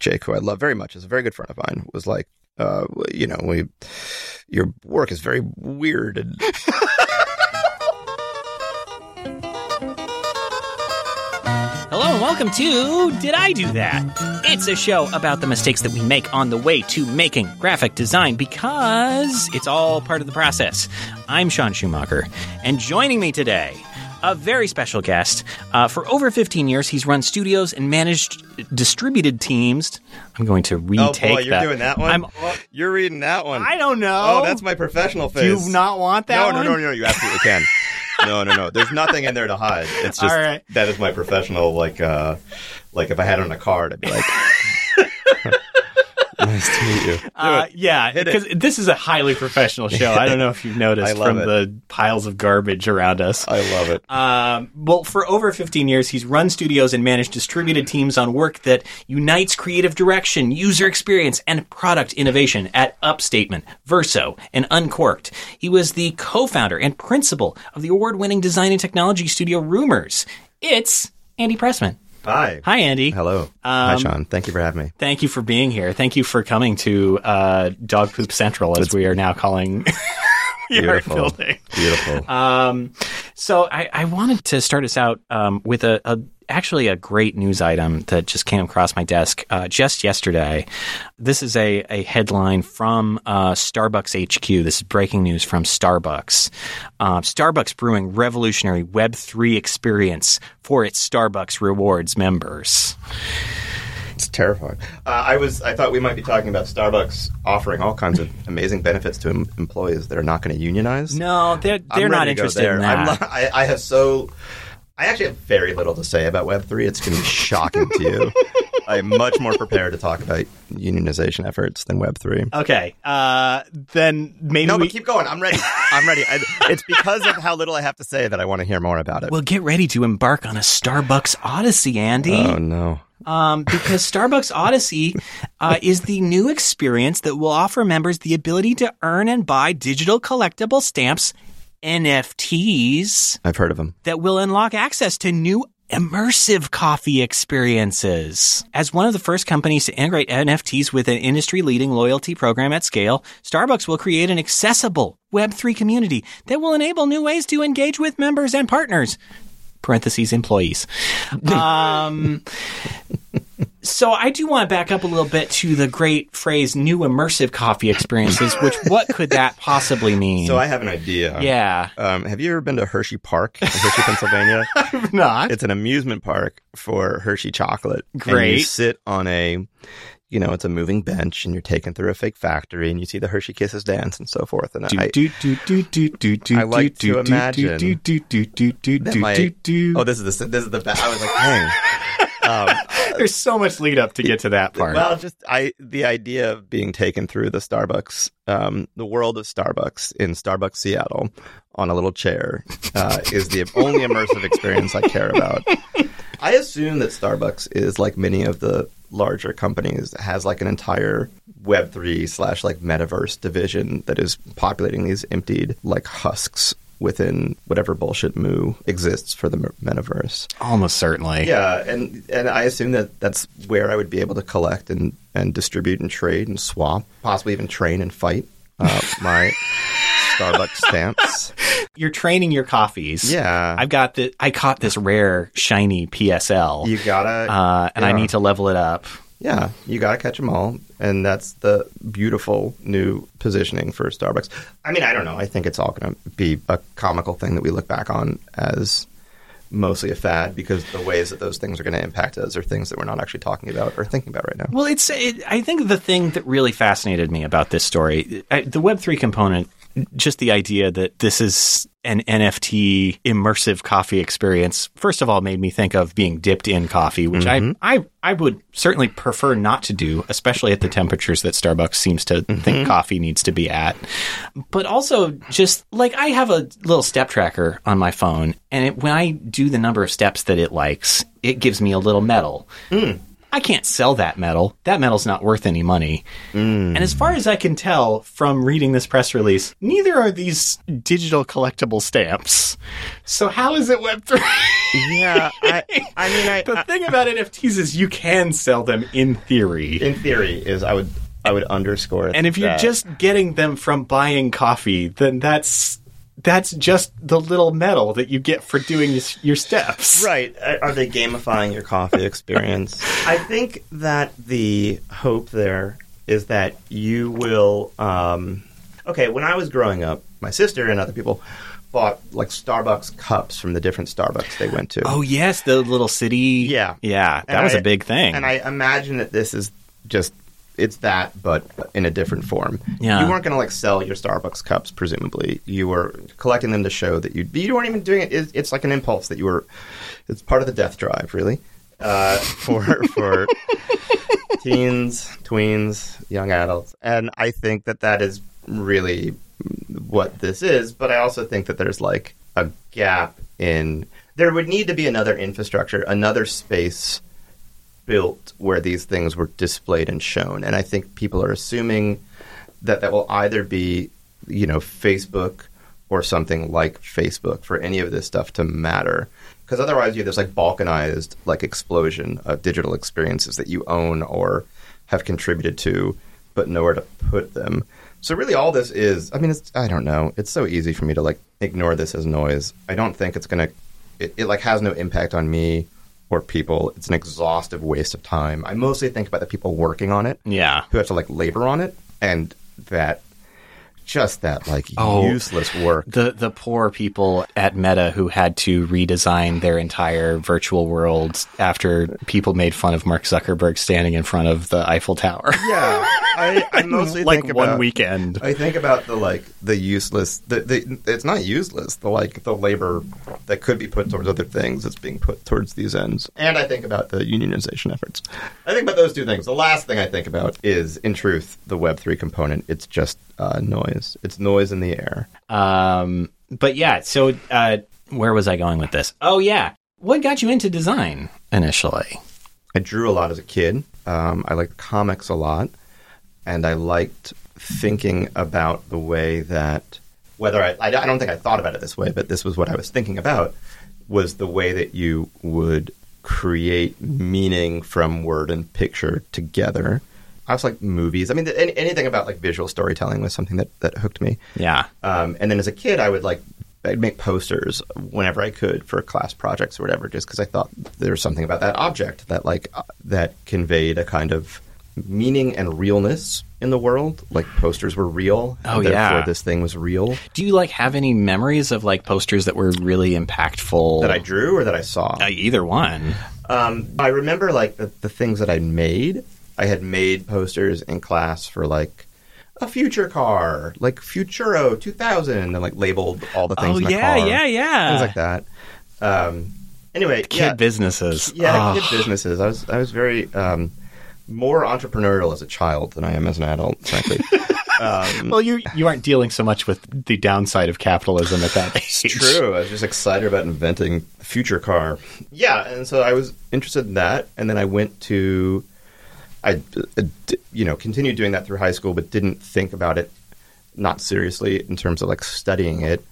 Jake, who I love very much, is a very good friend of mine, was like, uh, you know, we, your work is very weird and Hello and welcome to Did I Do That? It's a show about the mistakes that we make on the way to making graphic design because it's all part of the process. I'm Sean Schumacher, and joining me today, a very special guest. Uh, for over 15 years, he's run studios and managed distributed teams. I'm going to oh retake boy, you're that. doing that one. I'm, you're reading that one. I don't know. Oh, that's my professional face. Do you not want that no, one? no, no, no. You absolutely can. no, no, no. There's nothing in there to hide. It's just right. that is my professional. Like, uh, like if I had it on a card, I'd be like, "Nice to meet you." Uh, yeah, because this is a highly professional show. I don't know if you've noticed from it. the piles of garbage around us. I love it. Um, well, for over 15 years, he's run studios and managed distributed teams on work that unites creative direction, user experience, and product innovation at Upstatement, Verso, and Uncorked. He was the co-founder and principal of the award-winning design and technology studio Rumors. It's Andy Pressman. Hi. Hi, Andy. Hello. Hi, Sean. Thank you for having me. Thank you for being here. Thank you for coming to uh, Dog Poop Central, as we are now calling Beautiful. building. Beautiful. Um, so I, I wanted to start us out um, with a, a actually a great news item that just came across my desk uh, just yesterday. This is a, a headline from uh, Starbucks HQ. This is breaking news from Starbucks. Uh, Starbucks brewing revolutionary Web three experience for its Starbucks Rewards members. It's terrifying. Uh, I was. I thought we might be talking about Starbucks offering all kinds of amazing benefits to em- employees that are not going to unionize. No, they're they're I'm not ready to go interested there. in I'm that. I, I have so. I actually have very little to say about Web three. It's going to be shocking to you. I'm much more prepared to talk about unionization efforts than Web three. Okay, uh, then maybe No, we, but keep going. I'm ready. I'm ready. I, it's because of how little I have to say that I want to hear more about it. Well, get ready to embark on a Starbucks Odyssey, Andy. oh no. Um, because Starbucks Odyssey uh, is the new experience that will offer members the ability to earn and buy digital collectible stamps, NFTs, I've heard of them. that will unlock access to new immersive coffee experiences. As one of the first companies to integrate NFTs with an industry leading loyalty program at scale, Starbucks will create an accessible Web3 community that will enable new ways to engage with members and partners. Parentheses employees. Um, so I do want to back up a little bit to the great phrase "new immersive coffee experiences." Which what could that possibly mean? So I have an idea. yeah, Um, have you ever been to Hershey Park in Hershey, Pennsylvania? not It's an amusement park for Hershey chocolate. And Great. you sit on a, you know, it's a moving bench, and you're taken through a fake factory, and you see the Hershey Kisses dance and so forth. And I, do do do do do do I like do to do imagine do do do do do that do my- do do. oh, this is the this is the. I was like, dang. Um, There's so much lead up to get to that part. Well, just I the idea of being taken through the Starbucks, um, the world of Starbucks in Starbucks Seattle on a little chair uh, is the only immersive experience I care about. I assume that Starbucks is like many of the larger companies has like an entire Web three slash like metaverse division that is populating these emptied like husks within whatever bullshit moo exists for the metaverse. Almost certainly. Yeah, and and I assume that that's where I would be able to collect and and distribute and trade and swap, possibly even train and fight uh, my Starbucks stamps. You're training your coffees. Yeah, I've got the. I caught this rare shiny PSL, you gotta, uh, and I need to level it up. Yeah, you gotta catch them all, and that's the beautiful new positioning for Starbucks. I mean, I don't know. I think it's all going to be a comical thing that we look back on as mostly a fad because the ways that those things are going to impact us are things that we're not actually talking about or thinking about right now. Well, it's. It, I think the thing that really fascinated me about this story, I, the Web three component, just the idea that this is an NFT immersive coffee experience. First of all, made me think of being dipped in coffee, which I, mm-hmm. I I would certainly prefer not to do, especially at the temperatures that Starbucks seems to mm-hmm. think coffee needs to be at. But also, just like I have a little step tracker on my phone, and it, when I do the number of steps that it likes, it gives me a little medal. Mm. I can't sell that metal. That metal's not worth any money. Mm. And as far as I can tell from reading this press release, neither are these digital collectible stamps. So how is it Web3? Yeah, I, I mean, I, the thing about NFTs is you can sell them in theory. in theory is I would I would underscore And if you're that. just getting them from buying coffee, then that's that's just the little medal that you get for doing your, your steps. Right. Are are they gamifying your coffee experience? I think that the hope there is that you will. Um, okay, when I was growing up, my sister and other people bought like Starbucks cups from the different Starbucks they went to. Oh yes, the little city. Yeah. yeah, that And was I- a big thing. And I imagine that this is just. It's that, but in a different form. Yeah. You weren't going to like sell your Starbucks cups, presumably. You were collecting them to show that you. You weren't even doing it. It's, it's like an impulse that you were. It's part of the death drive, really, uh, for for teens, tweens, young adults, and I think that that is really what this is. But I also think that there's like a gap in. There would need to be another infrastructure, another space built where these things were displayed and shown. And I think people are assuming that that will either be, you know, Facebook or something like Facebook for any of this stuff to matter. Because otherwise, you have this like balkanized like explosion of digital experiences that you own or have contributed to, but nowhere to put them. So really, all this is, I mean, it's I don't know. It's so easy for me to like ignore this as noise. I don't think it's gonna. It, it like has no impact on me or people. It's an exhaustive waste of time. I mostly think about the people working on it yeah, who have to like labor on it and that just that like Oh. useless work. the the poor people at Meta who had to redesign their entire virtual world after people made fun of Mark Zuckerberg standing in front of the Eiffel Tower. Yeah, I, I mostly like think one about, weekend. I think about the like the useless. The, the it's not useless. The like the labor that could be put towards other things that's being put towards these ends. And I think about the unionization efforts. I think about those two things. The last thing I think about is, in truth, the Web three component. It's just uh, noise. It's noise in the air. Um, but yeah, so uh, where was I going with this? Oh yeah, what got you into design initially? I drew a lot as a kid. Um, I liked comics a lot, and I liked thinking about the way that whether I, I I don't think I thought about it this way, but this was what I was thinking about was the way that you would create meaning from word and picture together. I was like movies. I mean, any, anything about like visual storytelling was something that, that hooked me. Yeah, Um, and then as a kid, I would like I'd make posters whenever I could for class projects or whatever, just because I thought there was something about that object that like uh, that conveyed a kind of meaning and realness in the world. Like posters were real. Oh, therefore yeah. this thing was real do you like have any memories of like posters that were really impactful? that I drew or that I saw. Uh, either one. Um, I remember like the, the things that I made. I had made posters in class for like a future car, like Futuro 2000, and like labeled all the things Oh the yeah, car. yeah, yeah. things like that. Um, anyway, Kid yeah, businesses. yeah, Oh. kid businesses. I was I was very um, more entrepreneurial as a child than I am as an adult, frankly. um, Well, you you aren't dealing so much with the downside of capitalism at that age. True. I was just excited about inventing a future car. Yeah, and so I was interested in that, and then I went to, I, you know, continued doing that through high school, but didn't think about it, not seriously in terms of like studying it.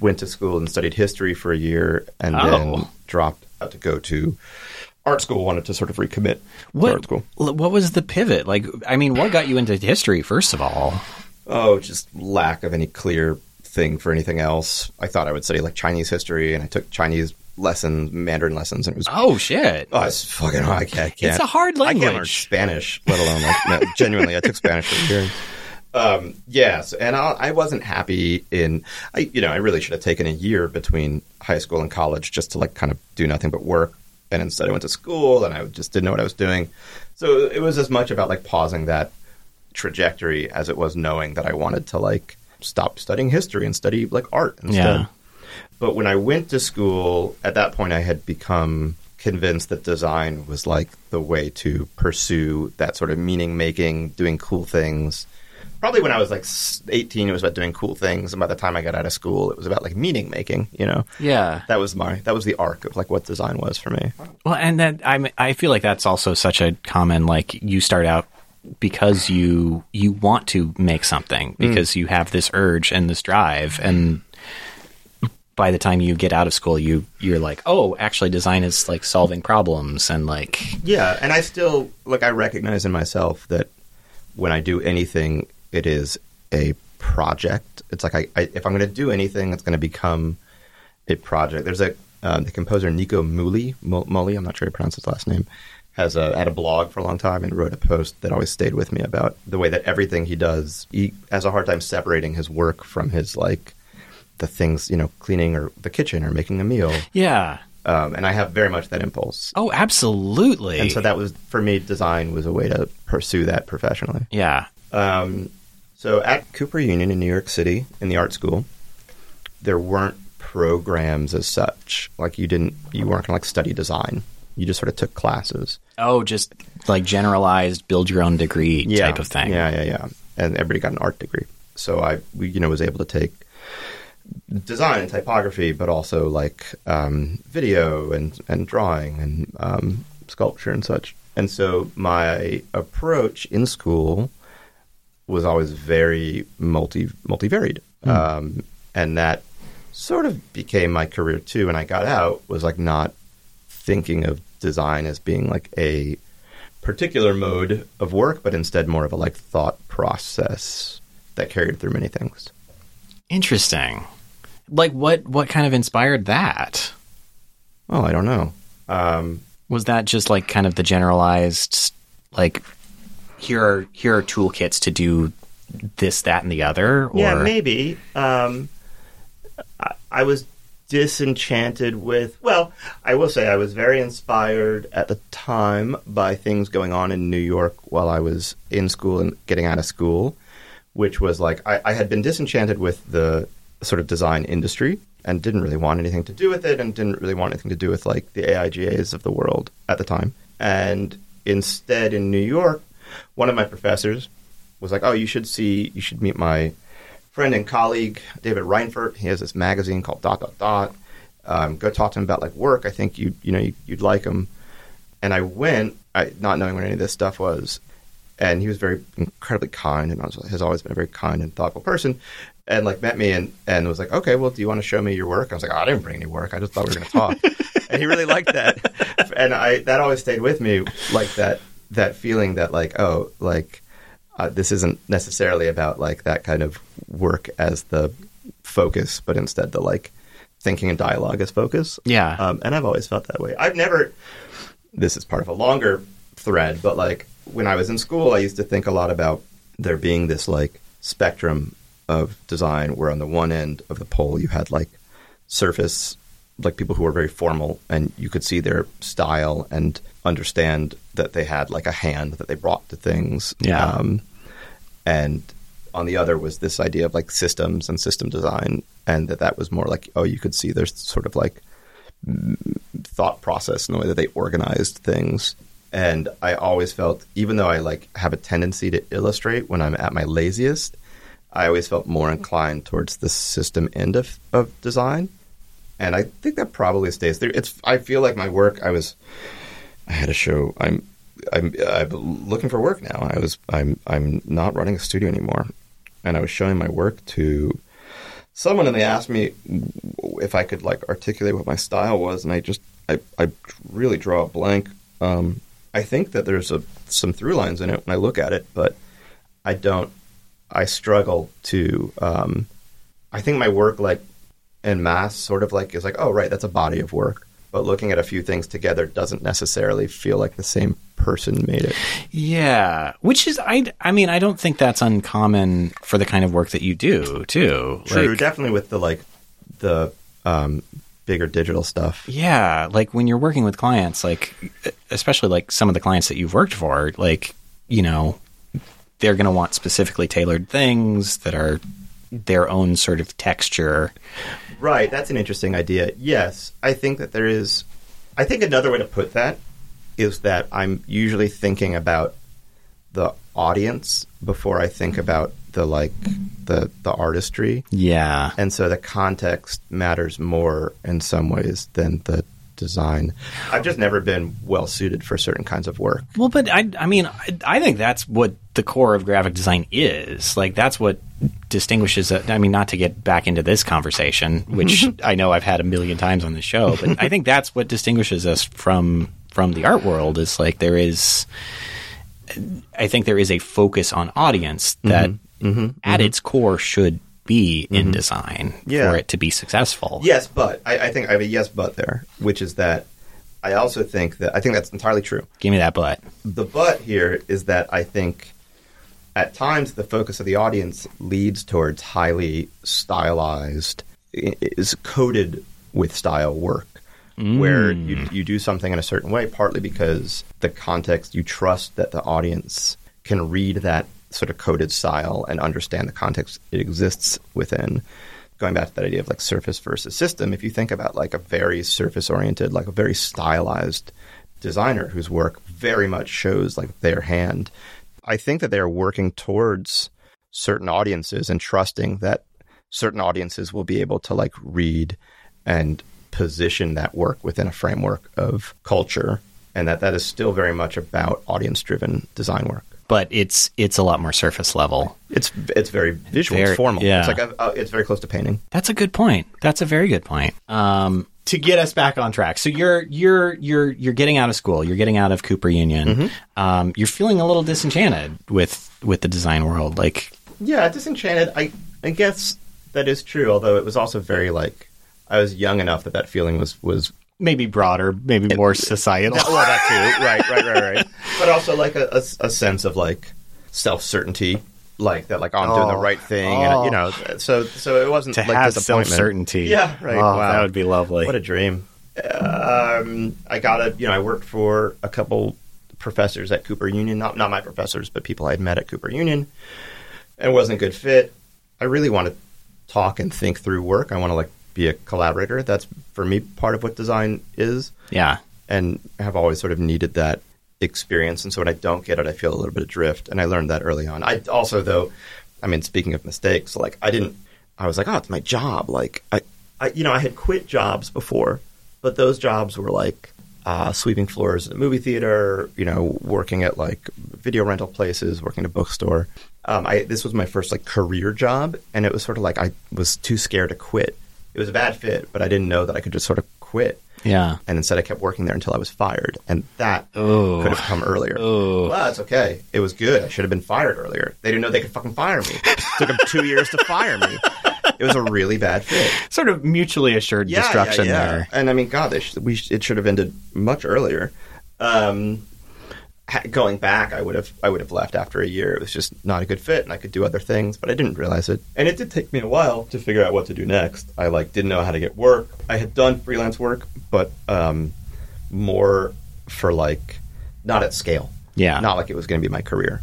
Went to school and studied history for a year, and oh. then Oh. dropped out to go to art school. Wanted to sort of recommit to What art school. what was the pivot? Like, I mean, what got you into history first of all? Oh, just lack of any clear thing for anything else. I thought I would study like Chinese history, and I took Chinese lessons, Mandarin lessons, and it was Oh shit! Oh, it's fucking hard. I can't. I can't. It's a hard I can't learn language. Spanish, let alone like no, genuinely. I took Spanish for a year. Um, yes, and I, I wasn't happy in. I you know I really should have taken a year between high school and college just to like kind of do nothing but work. And instead, I went to school, and I just didn't know what I was doing. So it was as much about like pausing that trajectory as it was knowing that I wanted to like stop studying history and study like art instead. Yeah. But when I went to school, at that point, I had become convinced that design was like the way to pursue that sort of meaning making, doing cool things, probably when I was like 18, it was about doing cool things, and by the time I got out of school, it was about like meaning making. You know, Yeah. that was my that was the arc of like what design was for me. Well, and then I I feel like that's also such a common like you start out because you you want to make something mm. because you have this urge and this drive and by the time you get out of school you you're like oh actually design is like solving problems and like Yeah, and I still like I recognize in myself that when I do anything, it is a project. It's like I, I if I'm going to do anything, it's going to become a project. There's a uh, the composer Nico Muhly Muhly. I'm not sure how to pronounce his last name. Has a, had a blog for a long time and wrote a post that always stayed with me about the way that everything he does. He has a hard time separating his work from his like the things you know, cleaning or the kitchen or making a meal. yeah Um, and I have very much that impulse. oh absolutely And so that was for me. Design was a way to pursue that professionally. yeah Um, so at Cooper Union in New York City, in the art school, there weren't programs as such. Like you didn't, you weren't gonna like study design. You just sort of took classes. oh just like generalized build your own degree type of thing Yeah, yeah, yeah. And everybody got an art degree. So I, we, you know, was able to take design and typography, but also like um, video and and drawing and um, sculpture and such. And so my approach in school was always very multi multivariate, um, and that sort of became my career too. When I got out, was like not thinking of design as being like a particular mode of work, but instead more of a like thought process that carried through many things. interesting like what what kind of inspired that Oh, I don't know. Um, was that just like kind of the generalized like here are here are toolkits to do this that and the other or Yeah, maybe. Um, I, I was disenchanted with. Well, I will say I was very inspired at the time by things going on in New York while I was in school and getting out of school, which was like I, I had been disenchanted with the sort of design industry and didn't really want anything to do with it and didn't really want anything to do with like the AIGAs of the world at the time. And instead in New York, one of my professors was like, "Oh, you should see, you should meet my friend and colleague David Reinfurt. He has this magazine called Dot Dot Dot. Um, go talk to him about like work. I think you you know you, you'd like him." And I went, I, not knowing what any of this stuff was, and he was very incredibly kind and has always been a very kind and thoughtful person. And like met me and, and was like, okay, well, do you want to show me your work? I was like, oh, I didn't bring any work. I just thought we were going to talk. and he really liked that, and I that always stayed with me, like that that feeling that like oh like uh, this isn't necessarily about like that kind of work as the focus, but instead the like thinking and dialogue as focus. Yeah. Um, and I've always felt that way. I've never. This is part of a longer thread, but like when I was in school, I used to think a lot about there being this like spectrum of design, where on the one end of the pole you had like surface, like people who were very formal, and you could see their style and understand that they had like a hand that they brought to things. Yeah. Um, and on the other was this idea of like systems and system design, and that that was more like oh, you could see there's sort of like thought process in the way that they organized things. And I always felt, even though I like have a tendency to illustrate when I'm at my laziest, I always felt more inclined towards the system end of, of design. And I think that probably stays there. It's I feel like my work. I was I had a show. I'm I'm I'm looking for work now. I was I'm I'm not running a studio anymore, and I was showing my work to someone, and they asked me if I could like articulate what my style was, and I just I I really draw a blank. Um, I think that there's a some through lines in it when I look at it, but I don't. I struggle to. Um, I think my work like in mass, sort of like is like oh right that's a body of work but looking at a few things together doesn't necessarily feel like the same person made it Yeah, which is I I mean I don't think that's uncommon for the kind of work that you do too. true Like, definitely with the like the um bigger digital stuff yeah, like when you're working with clients, like especially like some of the clients that you've worked for, like you know they're going to want specifically tailored things that are their own sort of texture. right that's an interesting idea yes i think that there is i think another way to put that is that i'm usually thinking about the audience before I think about the like the the artistry. Yeah. And so the context matters more in some ways than the design. I've just never been well suited for certain kinds of work. Well, but I, I mean, I, I think that's what the core of graphic design is. Like, that's what distinguishes it. I mean, not to get back into this conversation, which I know I've had a million times on the show, but I think that's what distinguishes us from from the art world. Is like there is, I think there is a focus on audience that, mm-hmm. Mm-hmm. at mm-hmm. its core, should be in mm-hmm. design Yeah. for it to be successful. Yes, but I, I think I have a yes but there, which is that I also think that I think that's entirely true. Give me that butt. The but here is that I think at times the focus of the audience leads towards highly stylized, is coded with style work. Where mm. you, you do something in a certain way, partly because the context, you trust that the audience can read that sort of coded style and understand the context it exists within. Going back to that idea of like surface versus system, if you think about like a very surface oriented, like a very stylized designer whose work very much shows like their hand, I think that they're working towards certain audiences and trusting that certain audiences will be able to like read and position that work within a framework of culture and that that is still very much about audience driven design work But it's it's a lot more surface level. it's it's very visual Very- it's formal yeah. it's like a, uh, it's very close to painting That's a good point. That's a very good point. Um, to get us back on track, so you're you're you're you're getting out of school. You're getting out of Cooper Union. Mm-hmm. Um, you're feeling a little disenchanted with with the design world. Like, yeah disenchanted i i guess that is true although it was also very like i was young enough that that feeling was was maybe broader, maybe more societal. well that too right right right right but also like a, a, a sense of like self-certainty like that like oh, i'm doing the Oh. right thing and you know so so it wasn't to like have self certainty. Yeah, right. Oh, Wow. that would be lovely. What a dream. Um, I got a, you know, I worked for a couple professors at Cooper Union, not, not my professors, but people I had met at Cooper Union, and wasn't a good fit. I really want to talk and think through work. I want to like be a collaborator. That's for me part of what design is, yeah. and have always sort of needed that experience. And so when I don't get it, I feel a little bit adrift. And I learned that early on. I also, though, I mean, speaking of mistakes, like I didn't, I was like, oh, it's my job. Like I, I you know, I had quit jobs before, but those jobs were like uh, sweeping floors at a movie theater, you know, working at like video rental places, working at a bookstore. Um, I this was my first like career job, and it was sort of like I was too scared to quit. It was a bad fit, but I didn't know that I could just sort of quit Yeah. and instead I kept working there until I was fired, and that Oh. could have come earlier. Oh. Well, that's okay. It was good. I should have been fired earlier. They didn't know they could fucking fire me. It took them two years to fire me. It was a really bad fit. Sort of mutually assured Yeah, destruction yeah, yeah. there. And I mean, God, they sh- we sh- it should have ended much earlier. Um, going back, I would have I would have left after a year. It was just not a good fit, and I could do other things, but I didn't realize it. And it did take me a while to figure out what to do next. I like didn't know how to get work. I had done freelance work, but um, more for like not at scale. Yeah. not like it was going to be my career.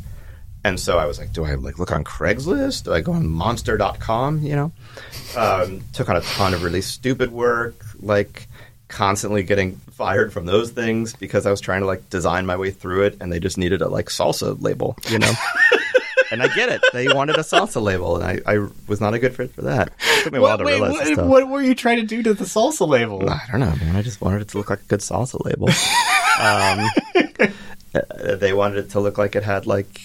And so I was like, do I like look on Craigslist? Do I go on monster.com? You know, um, took on a ton of really stupid work, like constantly getting fired from those things because I was trying to like design my way through it and they just needed a like salsa label, you know? and I get it. They wanted a salsa label and I, I was not a good fit for that. It took me a while to wait, realize what, what were you trying to do to the salsa label? I don't know, man. I just wanted it to look like a good salsa label. um, uh, they wanted it to look like it had like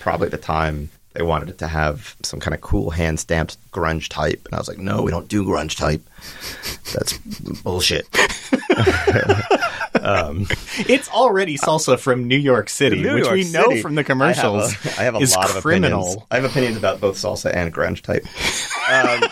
probably at the time they wanted it to have some kind of cool hand stamped grunge type, and I was like, no, we don't do grunge type. That's bullshit. It's already salsa from New York City, New which York we know City. from the commercials. I have a, I have a is lot of criminal. opinions. I have opinions about both salsa and grunge type. Um,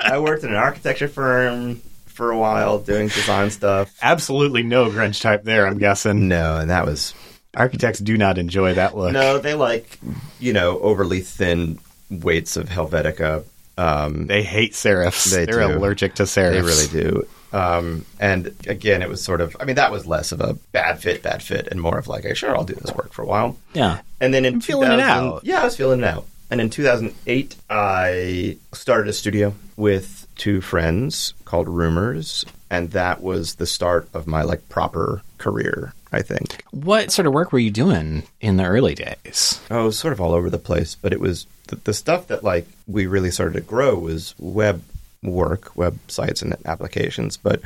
I worked in an architecture firm for a while doing design stuff. Absolutely no grunge type there. I'm guessing No, and that was architects do not enjoy that look. No, they like you know overly thin weights of Helvetica. Um, They hate serifs. They They are do. allergic to serifs. they really do. Um, and again, it was sort of. I mean, that was less of a bad fit, bad fit, and more of like, hey, sure, I'll do this work for a while. Yeah. And then in I'm feeling it 2000 out. Yeah, I was feeling it out. And in 2008, I started a studio with two friends called Rumors, and that was the start of my like proper career. I think. What sort of work were you doing in the early days? Oh, it was sort of all over the place, but it was the, the stuff that like we really started to grow was web work, websites and applications, but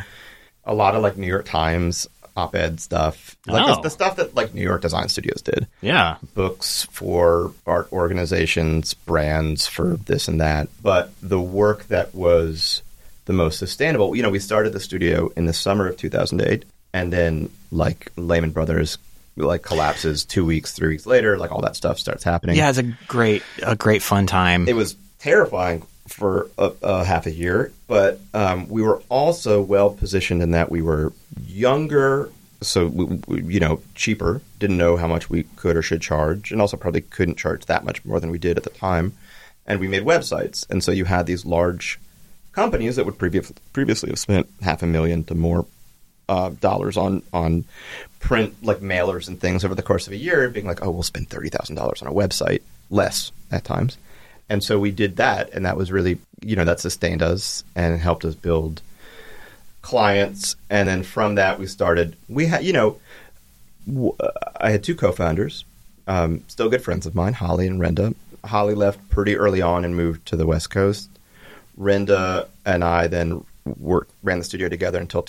a lot of like New York Times op-ed stuff, like Oh. the, the stuff that like New York Design Studios did. Yeah. books for art organizations, brands for this and that. But the work that was the most sustainable, you know, we started the studio in the summer of 2008, and then like Lehman Brothers like collapses two weeks, three weeks later, like all that stuff starts happening. Yeah, it's a great, a great fun time. It was terrifying for a, a half a year, but um, we were also well positioned in that we were younger, so we, we, you know, cheaper. Didn't know how much we could or should charge, and also probably couldn't charge that much more than we did at the time. And we made websites, and so you had these large companies that would previous, previously have spent half a million to more uh, dollars on on print like mailers and things over the course of a year, being like, oh, we'll spend thirty thousand dollars on a website, less at times. And so we did that, and that was really, you know, that sustained us and helped us build clients. And then from that, we started. We had, you know, w- I had two co-founders, um, still good friends of mine, Holly and Renda. Holly left pretty early on and moved to the West Coast. Renda and I then worked, ran the studio together until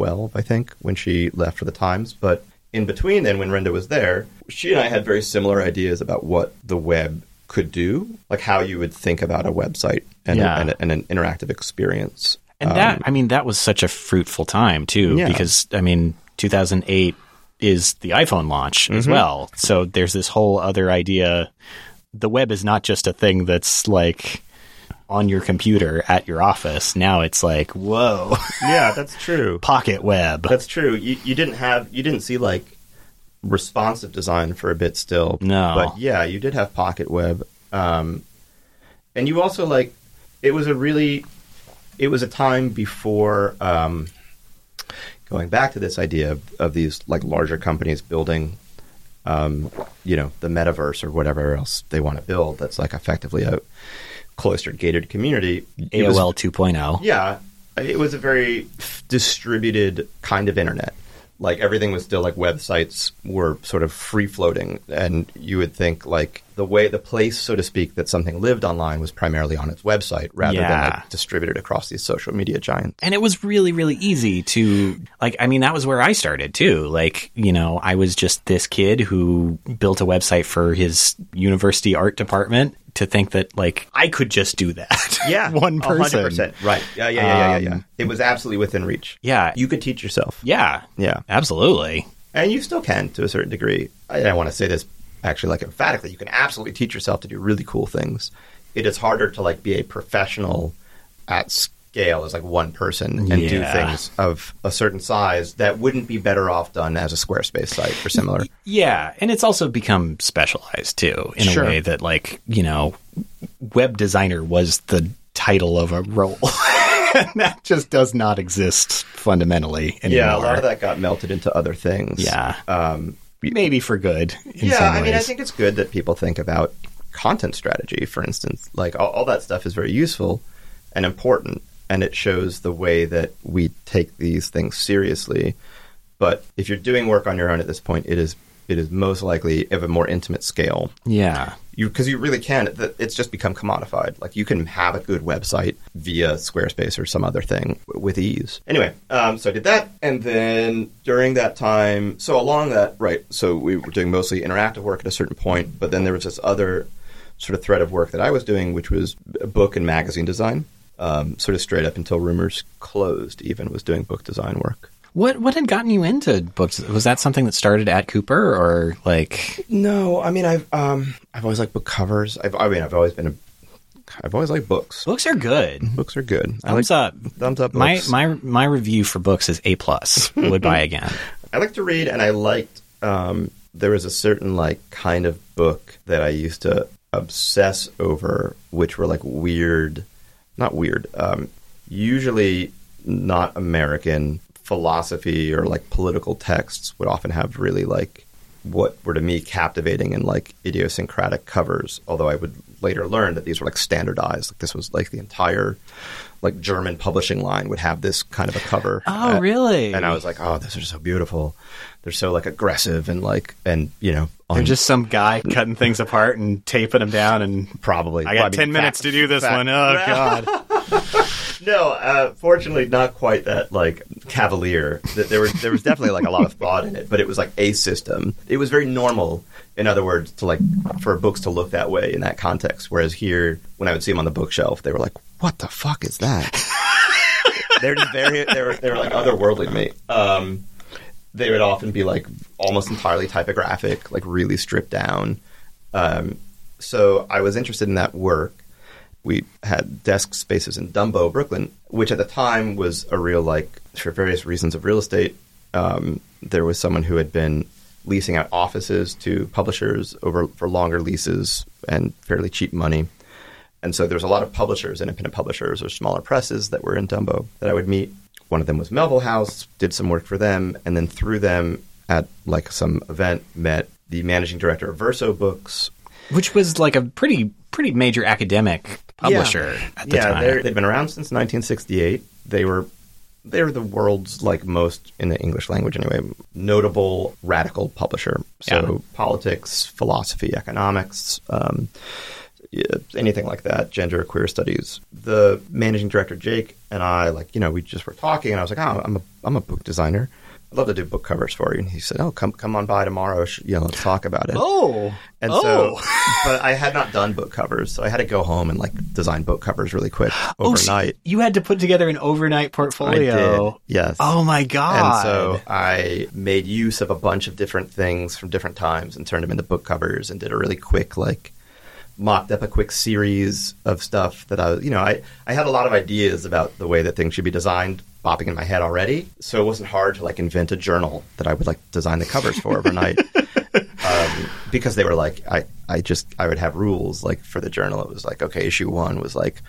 2012, I think, when she left for the Times. But in between, then, when Renda was there, she and I had very similar ideas about what the web could do, like how you would think about a website and, Yeah. and, and an interactive experience. And that, I mean, that was such a fruitful time too, Um, Yeah. because I mean, 2008 is the iPhone launch as well. So there's this whole other idea. The web is not just a thing that's like on your computer at your office. Now it's like, whoa, Yeah, that's true. pocket web. That's true. You, you didn't have you didn't see like responsive design for a bit still. No. but yeah, you did have Pocket Web, um, and you also like it was a really it was a time before um, going back to this idea of, of these like larger companies building. Um, you know the metaverse or whatever else they want to build. That's like effectively a cloistered, gated community. It was- AOL 2.0. yeah, it was a very distributed kind of internet. Like everything was still like websites were sort of free floating, and you would think like the way the place, so to speak, that something lived online was primarily on its website rather than like distributed across these social media giants. And it was really, really easy to like. I mean, that was where I started too. Like, you know, I was just this kid who built a website for his university art department. To think that like I could just do that. Yeah, one person. 100%. Right? Yeah, yeah, yeah, yeah, yeah, yeah. Um, It was absolutely within reach. Yeah, You could teach yourself. yeah, Yeah, absolutely. and you still can to a certain degree. I, I want to say this actually like emphatically. You can absolutely teach yourself to do really cool things. It is harder to like be a professional at scale as like one person and do things of a certain size that wouldn't be better off done as a Squarespace site or similar. Yeah, and it's also become specialized too in Sure. a way that like you know, web designer was the title of a role. and that just does not exist fundamentally anymore. yeah, a lot of that got melted into other things. Yeah. Um, maybe for good. In yeah, I mean, I think it's good that people think about content strategy, for instance. Like, all, all that stuff is very useful and important, and it shows the way that we take these things seriously. But if you're doing work on your own at this point, it is it is most likely of a more intimate scale. Yeah. Because you really can. It's just become commodified. Like you can have a good website via Squarespace or some other thing with ease. Anyway, um, so I did that, and then during that time, so along that right, so we were doing mostly interactive work at a certain point, but then there was this other sort of thread of work that I was doing, which was book and magazine design. Um, sort of straight up until Rumors closed, even was doing book design work. What what had gotten you into books? Was that something that started at Cooper or like No, I mean I've um, I've always liked book covers. I've I mean I've always been a I've always liked books. books are good. Books are good. I like Thumbs up. thumbs up. My my my review for books is A plus. Would buy again. I like to read, and I liked. Um, there was a certain like kind of book that I used to obsess over, which were like weird, not weird. Um, usually not American philosophy or like political texts would often have really like what were to me captivating and like idiosyncratic covers. Although I would later learn that these were like standardized. Like this was like the entire like German publishing line would have this kind of a cover. Oh, Uh, really? And I was like, oh, these are so beautiful. They're so like aggressive and like and you know They're just some guy cutting things apart and taping them down, and probably. I got Well, mean, ten minutes fact- to do this fact- one. Oh God! No, uh, fortunately, not quite that like cavalier. That there was there was definitely like a lot of thought in it, but it was like a system. It was very normal, in other words, to like for books to look that way in that context. Whereas here, when I would see them on the bookshelf, they were like, "What the fuck is that?" they're just very they were they were like otherworldly to me. Um, they would often be like almost entirely typographic, like really stripped down. Um, so I was interested in that work. We had desk spaces in Dumbo, Brooklyn, which at the time was a real like for various reasons of real estate. Um, there was someone who had been leasing out offices to publishers over for longer leases and fairly cheap money. And so there's a lot of publishers, independent publishers or smaller presses that were in Dumbo that I would meet. One of them was Melville House, did some work for them, and then through them at like some event met the managing director of Verso Books. Which was like a pretty pretty major academic publisher at the yeah, time. they're- they've been around since 1968. They were they were the world's like most in the English language anyway notable radical publisher. So Yeah. politics, philosophy, economics, um, yeah, anything like that, gender, queer studies. The managing director Jake and I, like you know, we just were talking, and I was like, oh, I'm a I'm a book designer. I'd love to do book covers for you. And he said, oh, come come on by tomorrow. You know, let's talk about it. oh, And oh. so, but I had not done book covers, so I had to go home and like design book covers really quick Oh, so overnight. you had to put together an overnight I portfolio. did, yes. Oh my god! and so I made use of a bunch of different things from different times and turned them into book covers and did a really quick like mocked up a quick series of stuff that I was, you know, I, I had a lot of ideas about the way that things should be designed bopping in my head already. So it wasn't hard to like invent a journal that I would like design the covers for overnight. um, because they were like, I, I just, I would have rules like for the journal. It was like, okay, issue one was like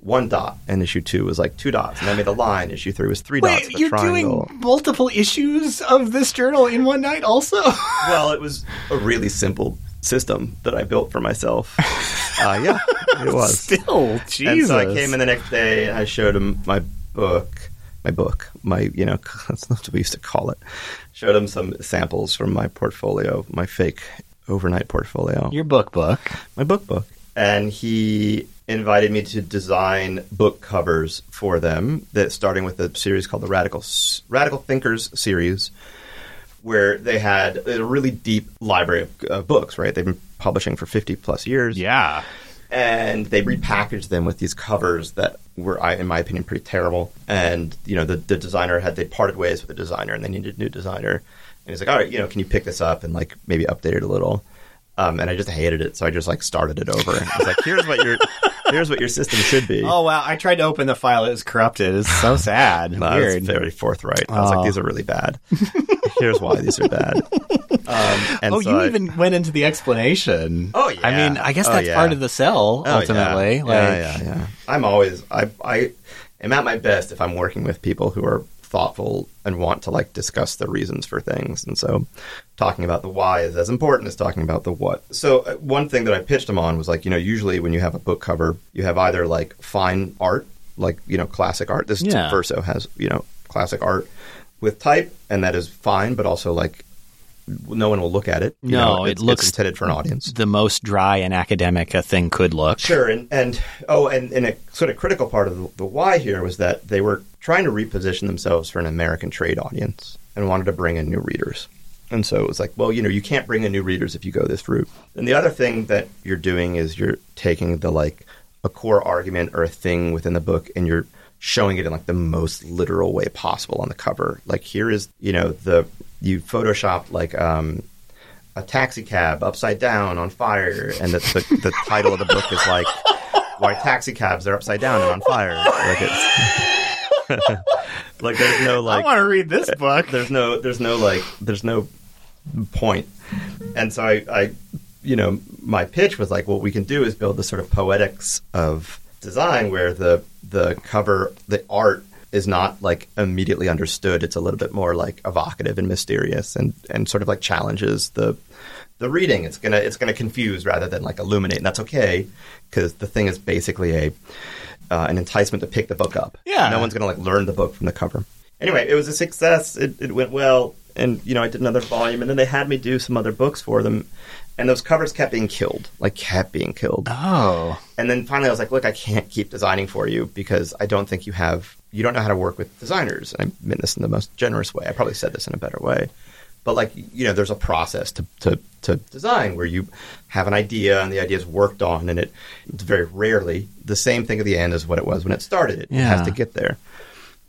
one dot and issue two was like two dots. And I made a line. Issue three was three dots. Wait, a you're triangle. doing multiple issues of this journal in one night, also? Well, it was a really simple system that I built for myself. Uh, yeah, it was. Still, Jesus. And so I came in the next day and I showed him my book, my book, my, you know, that's not what we used to call it. Showed him some samples from my portfolio, my fake overnight portfolio, your book book. my book book. And he invited me to design book covers for them that starting with a series called the Radical Radical Thinkers series where they had a really deep library of uh, books, right? They've been publishing for 50 plus years Yeah. and they repackaged them with these covers that were, I- in my opinion, pretty terrible. And you know, the, the designer had they parted ways with the designer, and they needed a new designer. And he's like, "All right, you know, can you pick this up and like maybe update it a little?" Um, and I just hated it, so I just like started it over. I was like, "Here's what your here's what your system should be." Oh wow! I tried to open the file; it was corrupted. It's so sad. No, Weird. very forthright. I was like, "These are really bad. Here's why these are bad." Um, and oh, so you I- even went into the explanation. Oh, yeah. I mean, I guess Oh, that's yeah. part of the sell Oh, ultimately. yeah. Like, yeah, yeah, yeah. I'm always I I am at my best if I'm working with people who are thoughtful and want to like discuss the reasons for things. And so talking about the why is as important as talking about the what. So uh, one thing that I pitched them on was like, you know, usually when you have a book cover, you have either like fine art, like, you know, classic art. This Yeah. Verso has, you know, classic art with type and that is fine, but also like no one will look at it. You No, know, it it's, looks- intended for an audience. the most dry and academic a thing could look. Sure, and, and oh, and, and a sort of critical part of the, the why here was that they were trying to reposition themselves for an American trade audience and wanted to bring in new readers. And so it was like, well, you know, you can't bring in new readers if you go this route. And the other thing that you're doing is you're taking the like a core argument or a thing within the book and you're showing it in like the most literal way possible on the cover. Like here is, you know, the you photoshopped like um a taxi cab upside down on fire, and the, the, the title of the book is like "Why Taxi Cabs Are Upside Down and on Fire." Like it's like there's no like I want to read this book. there's no there's no like there's no point, and so I, I you know my pitch was like, what we can do is build the sort of poetics of design where the the cover the art is not like immediately understood. It's a little bit more like evocative and mysterious, and and sort of like challenges the the reading. It's gonna it's gonna confuse rather than like illuminate, and that's okay because the thing is basically a uh, an enticement to pick the book up. Yeah. no one's gonna like learn the book from the cover. Anyway, it was a success. It, it went well, and you know I did another volume, and then they had me do some other books for them, and those covers kept being killed, like kept being killed. Oh. And then finally, I was like, "Look, I can't keep designing for you because I don't think you have you don't know how to work with designers." And I meant this in the most generous way. I probably said this in a better way, but like you know, there's a process to to, to design where you have an idea and the idea is worked on, and it it's very rarely the same thing at the end as what it was when it started. It Yeah. has to get there.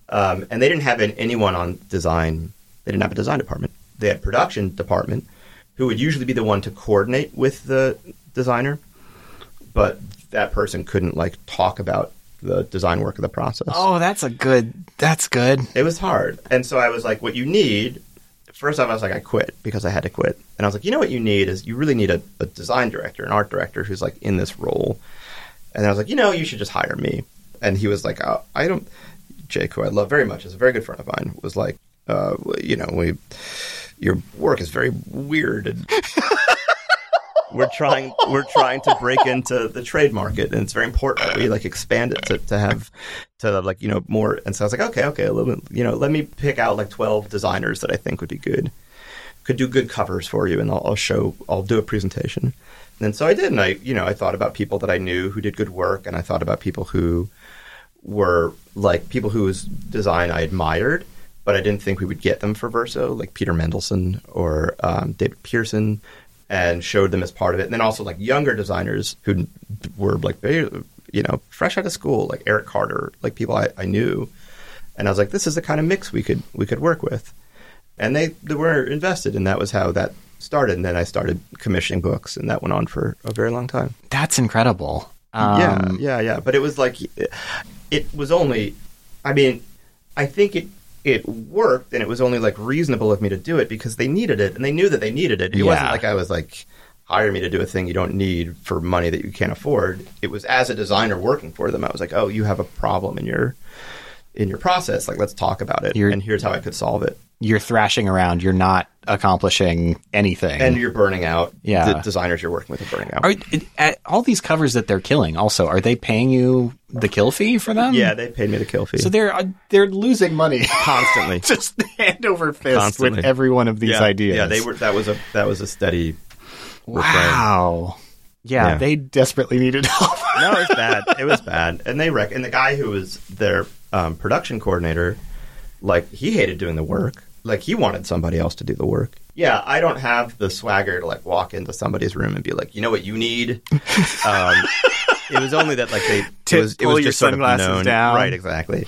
Um, and they didn't have an, anyone on design. They didn't have a design department. They had a production department who would usually be the one to coordinate with the designer, but that person couldn't like talk about the design work of the process. Oh, that's a good. That's good. It was hard, and so I was like, "What you need." First off, I was like, I quit because I had to quit, and I was like, you know what you need is you really need a, a design director, an art director who's like in this role. And I was like, you know, you should just hire me. And he was like, oh, I don't. Jake, who I love very much, is a very good friend of mine, was like, uh, you know, we, your work is very weird, and we're trying we're trying to break into the trade market, and it's very important that we like expand it to, to have to like you know more. And so I was like, okay, okay, a little bit, you know, let me pick out like twelve designers that I think would be good, could do good covers for you, and I'll, I'll show, I'll do a presentation. And so I did, and I you know I thought about people that I knew who did good work, and I thought about people who were like people whose design I admired, but I didn't think we would get them for Verso, like Peter Mendelsund or um, David Pearson, and showed them as part of it. And then also like younger designers who were like very, you know fresh out of school, like Eric Carter, like people I, I knew, and I was like, this is the kind of mix we could we could work with, and they, they were invested, and that was how that started. And then I started commissioning books, and that went on for a very long time That's incredible. Um, yeah, yeah, yeah. But it was like it was only. I mean, I think it it worked, and it was only like reasonable of me to do it because they needed it, and they knew that they needed it. It wasn't like I was like hire me to do a thing you don't need for money that you can't afford. It was as a designer working for them. I was like, oh, you have a problem in your in your process. Like, let's talk about it, You're- and here's how I could solve it. You're thrashing around. You're not accomplishing anything. And you're burning out. Yeah. the designers you're working with are burning out. are all these covers that they're killing? Also, are they paying you the kill fee for them? yeah, they paid me the kill fee. So they're uh, they're losing money constantly. just hand over fist Constantly. with every one of these yeah, ideas. Yeah, they were. That was a that was a steady. refrain. Wow. Yeah, Yeah. they desperately needed help. no, it was bad. It was bad. And they rec- and the guy who was their um, production coordinator, like he hated doing the work. Like he wanted somebody else to do the work. Yeah, I don't have the swagger to like walk into somebody's room and be like, you know what you need. Um, it was only that like they To it was, it pull was your just sort of sunglasses known. down. Right, exactly.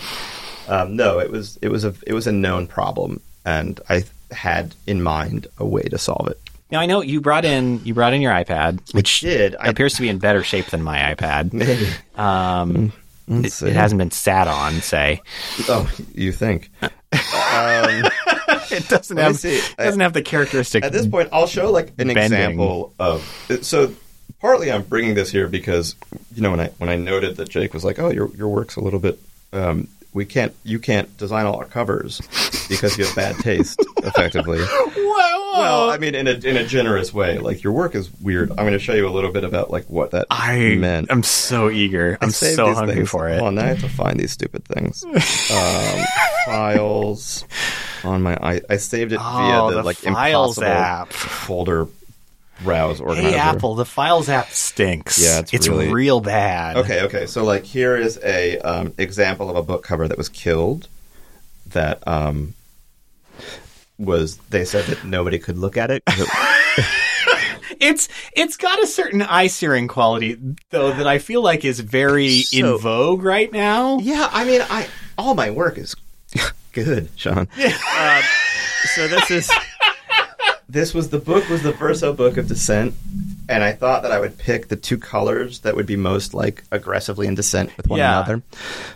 Um, no, it was it was a it was a known problem, and I had in mind a way to solve it. Now I know you brought in you brought in your iPad, which did. I- appears to be in better shape than my iPad. Maybe. Um, it, it hasn't been sat on, say. Oh, you think? um, It doesn't have see. doesn't have the characteristic. At this point, I'll show like an Bending. example of. So, partly I'm bringing this here because you know when I when I noted that Jake was like, "Oh, your your work's a little bit." Um, we can't. You can't design all our covers because you have bad taste. effectively. Well, I mean, in a in a generous way. Like your work is weird. I'm going to show you a little bit about like what that I meant. i'm so eager. I'm so hungry things. for it. On, now I have to find these stupid things. Um, files on my. I, I saved it Oh, via the, the like Files impossible app. folder browse organizer. Hey Apple, the Files app stinks. Yeah, it's really- real bad. Okay, okay. So like here is a um, example of a book cover that was killed. That um, was they said that nobody could look at it- It's it's got a certain eye searing quality though that I feel like is very So- in vogue right now. yeah, I mean, I all my work is good, Sean. um, so this is this was the book was the Verso book of Dissent, and I thought that I would pick the two colors that would be most like aggressively in dissent with one Yeah. another.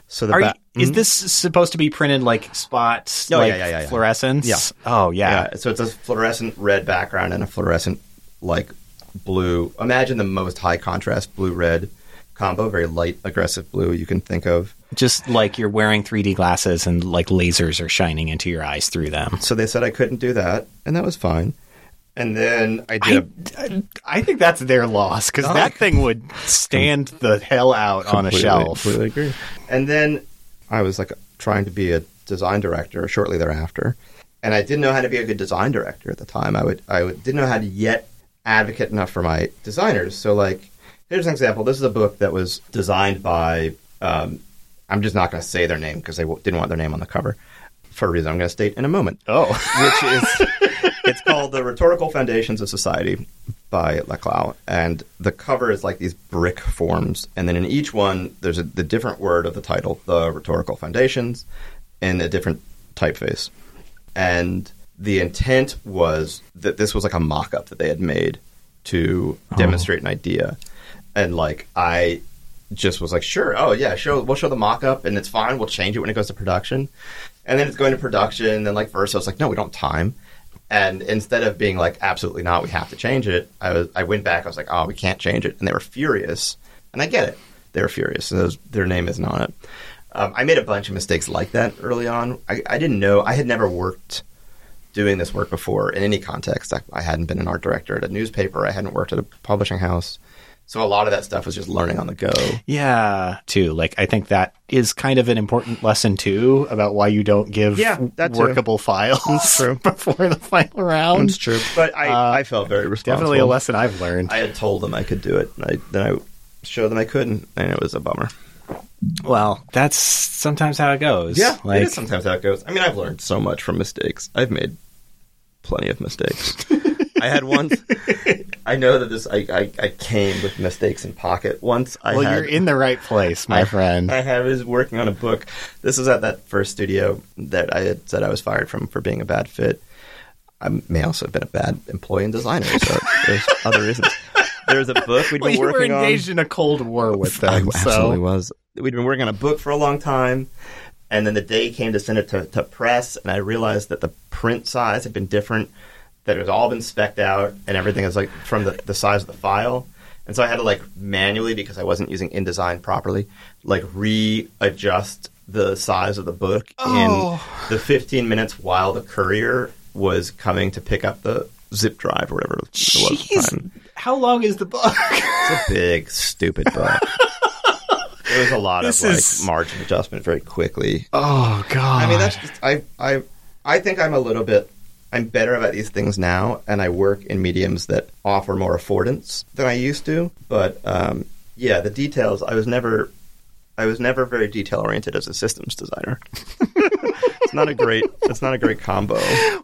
So the Are ba- you, is hmm? this supposed to be printed like spots, Oh, like yeah, yeah, yeah. fluorescence? Yeah. Oh yeah. Yeah, so it's a fluorescent red background and a fluorescent like blue. Imagine the most high contrast blue red combo, very light aggressive blue you can think of. Just like you're wearing 3D glasses and like lasers are shining into your eyes through them. So they said I couldn't do that, and that was fine. And then I did. a- I think that's their loss because Oh, that I- thing would stand the hell out on a shelf. Completely agree. And then I was like trying to be a design director shortly thereafter, and I didn't know how to be a good design director at the time. I would I would, didn't know how to yet advocate enough for my designers. So like, here's an example. This is a book that was designed by. Um, I'm just not going to say their name because they w- didn't want their name on the cover for a reason. I'm going to state in a moment. Oh, which is it's called the Rhetorical Foundations of Society by Laclau, and the cover is like these brick forms, and then in each one there's a, the different word of the title, the Rhetorical Foundations, in a different typeface, and the intent was that this was like a mock-up that they had made to oh. demonstrate an idea, and like I just was like, sure, oh yeah, show we'll show the mock-up and it's fine. We'll change it when it goes to production, and then it's going to production. And then like first, I was like, no, we don't have time. And instead of being like, absolutely not, we have to change it, I was I went back. I was like, oh, we can't change it, and they were furious. And I get it, they were furious. And their name isn't on it. Um, I made a bunch of mistakes like that early on. I, I didn't know. I had never worked doing this work before in any context. I, I hadn't been an art director at a newspaper. I hadn't worked at a publishing house. So a lot of that stuff was just learning on the go. yeah. Too like I think that is kind of an important lesson too about why you don't give Yeah, that too. workable files That's true. before the final round. That's true, but I, Uh, I felt very responsible. Definitely a lesson I've learned. I had told them I could do it. I, then I showed them I couldn't, and it was a bummer. well, that's sometimes how it goes. Yeah, like it is sometimes how it goes. I mean, I've learned so much from mistakes. I've made plenty of mistakes. I had once. I know that this. I, I, I came with mistakes in pocket. Once I well, had, you're in the right place, my I- friend. I had was working on a book. This was at that first studio that I had said I was fired from for being a bad fit. I may also have been a bad employee and designer. So there's other reasons. There's a book we'd well, been you were working on. engaged in a cold war with them. I absolutely so was. We'd been working on a book for a long time, and then the day came to send it to, to press, and I realized that the print size had been different, that it had all been specked out, and everything is like from the, the size of the file. And so I had to like manually, because I wasn't using InDesign properly, like readjust the size of the book Oh. in the 15 minutes while the courier was coming to pick up the zip drive or whatever it was Jeez. how long is the book? It's a big, stupid book. There was a lot This of like is- margin adjustment very quickly. oh god. I mean, that's just I I I think I'm a little bit I'm better about these things now, and I work in mediums that offer more affordance than I used to. But um, yeah, the details. I was never I was never very detail oriented as a systems designer. it's not a great it's not a great combo.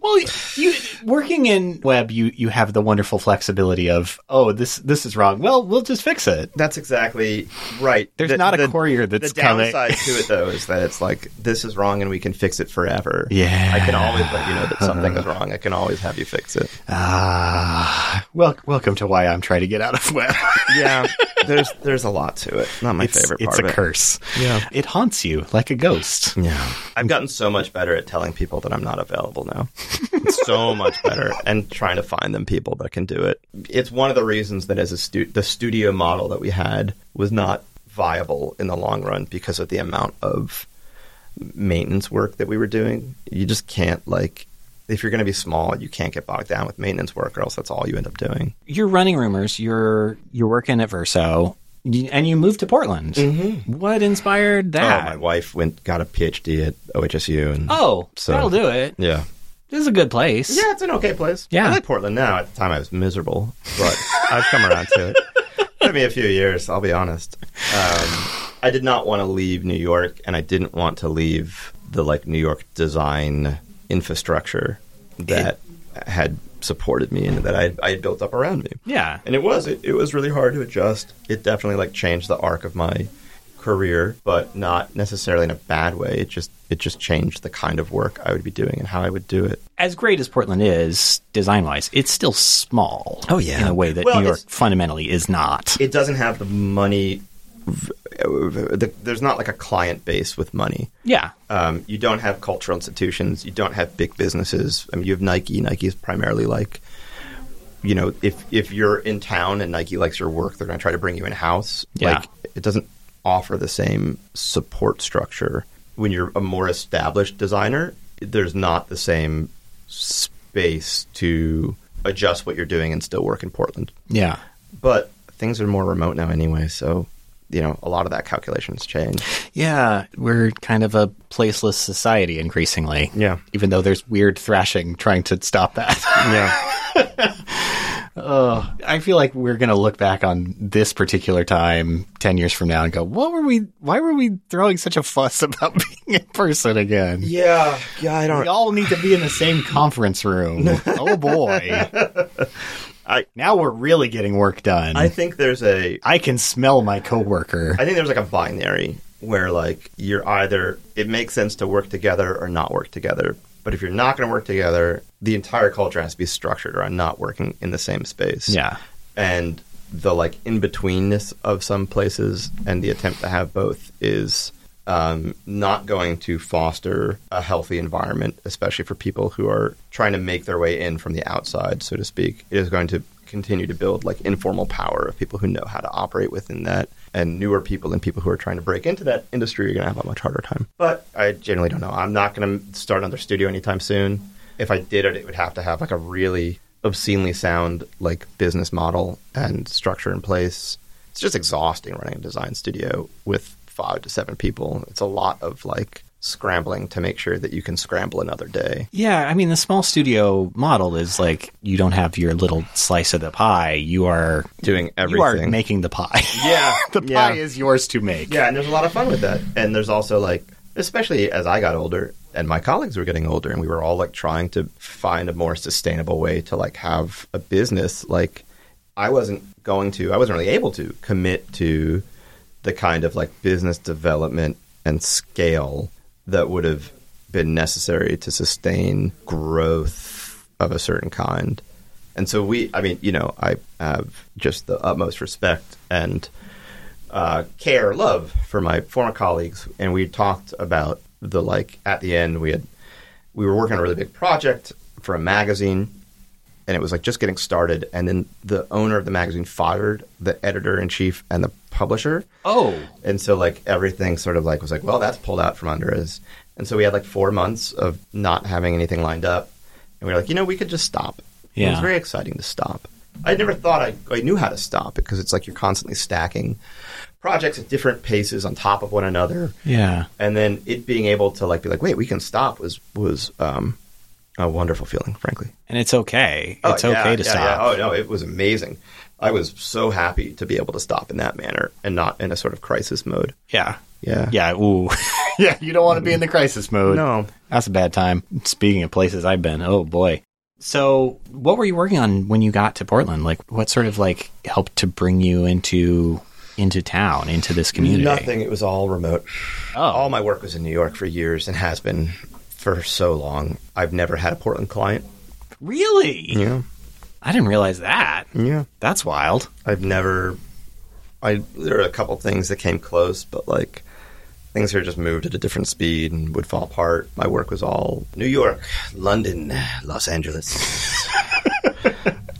Well, you working in web, you you have the wonderful flexibility of oh this this is wrong. Well, we'll just fix it. That's exactly right. There's The- not a the- courier that's the coming. downside to it though is that it's like this is wrong and we can fix it forever. Yeah. I can always let you know that something is wrong. I can always have you fix it. Ah, well, welcome to why I'm trying to get out of web. Yeah, there's there's a lot to it. Not my it's favorite it's a it. curse. Yeah. it haunts you like a ghost. Yeah, I've gotten so much better at telling people that I'm not available now. so much better, and trying to find them people that can do it. It's one of the reasons that as a stu- the studio model that we had was not viable in the long run because of the amount of maintenance work that we were doing. You just can't like if you're going to be small, you can't get bogged down with maintenance work, or else that's all you end up doing. You're running rumors. You're you're working at Verso, you- and you moved to Portland. Mm-hmm. What inspired Oh, that? my wife went got a PhD at OHSU, and Oh, So- that'll do it. yeah, This is a good place. Yeah, it's an okay place. Yeah. I like Portland now. At the time, I was miserable, but I've come around to it. Took me a few years, I'll be honest. Um, I did not want to leave New York, and I didn't want to leave the like New York design infrastructure that had supported me and that I, I had built up around me. Yeah. And it was it, it was really hard to adjust. It definitely like changed the arc of my career, but not necessarily in a bad way. It just it just changed the kind of work I would be doing and how I would do it. As great as Portland is design wise, it's still small. Oh, yeah. in a way that Well, New York fundamentally is not. it doesn't have the money. The- There's not like a client base with money. yeah. Um, you don't have cultural institutions. You don't have big businesses. I mean, you have Nike. Nike is primarily like, you know, if if you're in town and Nike likes your work, they're going to try to bring you in house. Yeah. Like, it doesn't. offer the same support structure. When you're a more established designer, there's not the same space to adjust what you're doing and still work in Portland. Yeah. But things are more remote now anyway, so you know, a lot of that calculations change. Yeah, we're kind of a placeless society increasingly. Yeah. Even though there's weird thrashing trying to stop that. Yeah. oh, I feel like we're going to look back on this particular time 10 years from now and go, "What were we why were we throwing such a fuss about being in person again?" yeah. Yeah, I don't. We all need to be in the same conference room. oh boy. I Now we're really getting work done. I think there's a I can smell my coworker. I think there's like a binary where like you're either it makes sense to work together or not work together. But if you're not going to work together, the entire culture has to be structured around not working in the same space. yeah. And the like in betweenness of some places and the attempt to have both is um, not going to foster a healthy environment, especially for people who are trying to make their way in from the outside, so to speak. It is going to continue to build like informal power of people who know how to operate within that. And newer people and people who are trying to break into that industry are going to have a much harder time. But I generally don't know. I'm not going to start another studio anytime soon. If I did it, it would have to have like a really obscenely sound like business model and structure in place. It's just exhausting running a design studio with five to seven people. It's a lot of like scrambling to make sure that you can scramble another day. Yeah, I mean the small studio model is like you don't have your little slice of the pie. You are Doing you everything. are making the pie. Yeah, the yeah. pie is yours to make. Yeah, and there's a lot of fun with that. And there's also like, especially as I got older and my colleagues were getting older, and we were all like trying to find a more sustainable way to like have a business. Like, I wasn't going to, I wasn't really able to commit to the kind of like business development and scale that would have been necessary to sustain growth of a certain kind. And so we, I mean, you know, I have just the utmost respect and uh, care, love for my former colleagues, and we talked about the like at the end we had we were working on a really big project for a magazine, and it was like just getting started, and then the owner of the magazine fired the editor in chief and the publisher, Oh, and so like everything sort of like was like, well, that's pulled out from under us. And so we had like four months of not having anything lined up. And we were like, you know, we could just stop. Yeah. It was very exciting to stop. I never thought I, I knew how to stop because it's like you're constantly stacking projects at different paces on top of one another. yeah. And then it being able to like be like, wait, we can stop was was um, a wonderful feeling, frankly. And it's okay. Oh, It's yeah, okay to yeah, stop. yeah. Oh no, it was amazing. I was so happy to be able to stop in that manner and not in a sort of crisis mode. Yeah. Yeah. Yeah. Ooh. yeah. You don't want to be in the crisis mode. No. That's a bad time. Speaking of places I've been, oh boy. So, what were you working on when you got to Portland? Like, what sort of like helped to bring you into into town, into this community? Nothing. It was all remote. Oh, All my work was in New York for years and has been for so long. I've never had a Portland client. really? Yeah. I didn't realize that. Yeah. That's wild. I've never. I there are a couple things that came close, but like things here just moved at a different speed and would fall apart. My work was all New York, London, Los Angeles.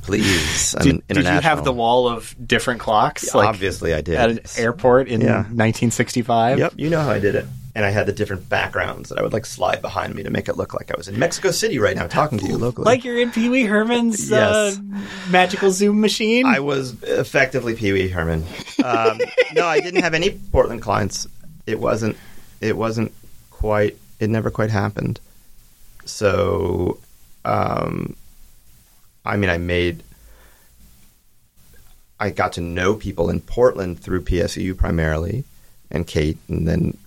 Please, I'm Did, did you have the wall of different clocks? like Obviously, I did. at an airport in Yeah. 1965. Yep, you know how I did it. And I had the different backgrounds that I would like slide behind me to make it look like I was in Mexico City right now talking to you locally. Like you're in Pee Wee Herman's Yes. uh, magical Zoom machine. I was effectively Pee Wee Herman. Um, no, I didn't have any Portland clients. It wasn't. It wasn't quite. It never quite happened. So, um, I mean, I made. I got to know people in Portland through PSU primarily, and Kate, and then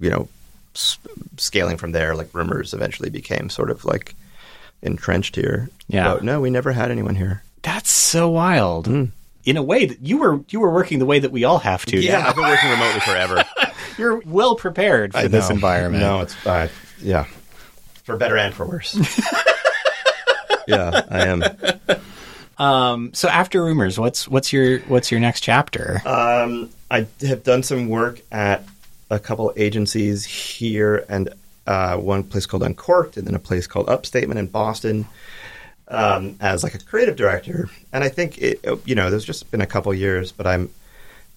you know, s- scaling from there. Like rumors eventually became sort of like entrenched here. Yeah. But no, we never had anyone here. That's so wild. Hmm. In a way that you were you were working the way that we all have to. Yeah, now. I've been working remotely forever. You're well prepared for I this know. environment. No, it's uh, yeah, for better and for worse. yeah, I am. Um, so after rumors, what's what's your what's your next chapter? Um, I have done some work at a couple agencies here and uh, one place called Uncorked, and then a place called Upstatement in Boston um, as like a creative director. And I think it, you know, there's just been a couple years, but I'm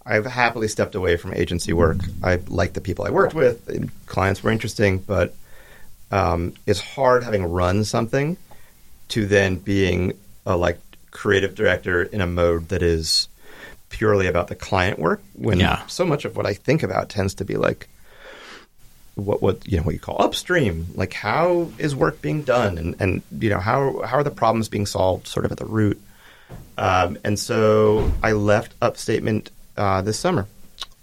I've happily stepped away from agency work. I like the people I worked with. Clients were interesting, but um, it's hard having run something to then being a like creative director in a mode that is purely about the client work. When Yeah. so much of what I think about tends to be like what what you know what you call upstream. Like how is work being done, and and you know how how are the problems being solved, sort of at the root. Um, and so I left Upstatement uh, this summer,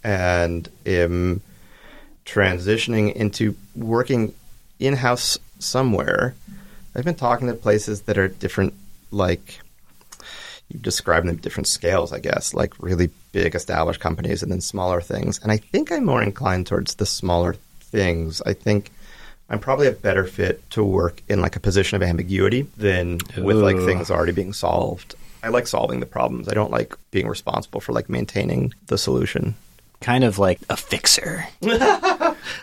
and am transitioning into working in house somewhere. I've been talking to places that are different, like describe them different scales, I guess, like really big established companies and then smaller things. And I think I'm more inclined towards the smaller things. I think I'm probably a better fit to work in like a position of ambiguity than with like things already being solved. I like solving the problems. I don't like being responsible for like maintaining the solution. Kind of like a fixer.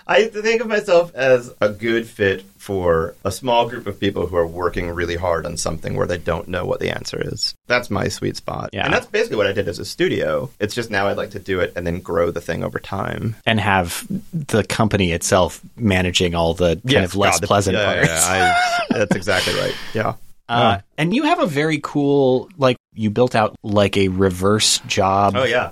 I think of myself as a good fit for a small group of people who are working really hard on something where they don't know what the answer is. That's my sweet spot. Yeah. And that's basically what I did as a studio. It's just now I'd like to do it and then grow the thing over time. And have the company itself managing all the kind of less God, the- pleasant yeah, parts. yeah, I- that's exactly right. Yeah. Uh, and you have a very cool, like, you built out like a reverse job, Oh, yeah.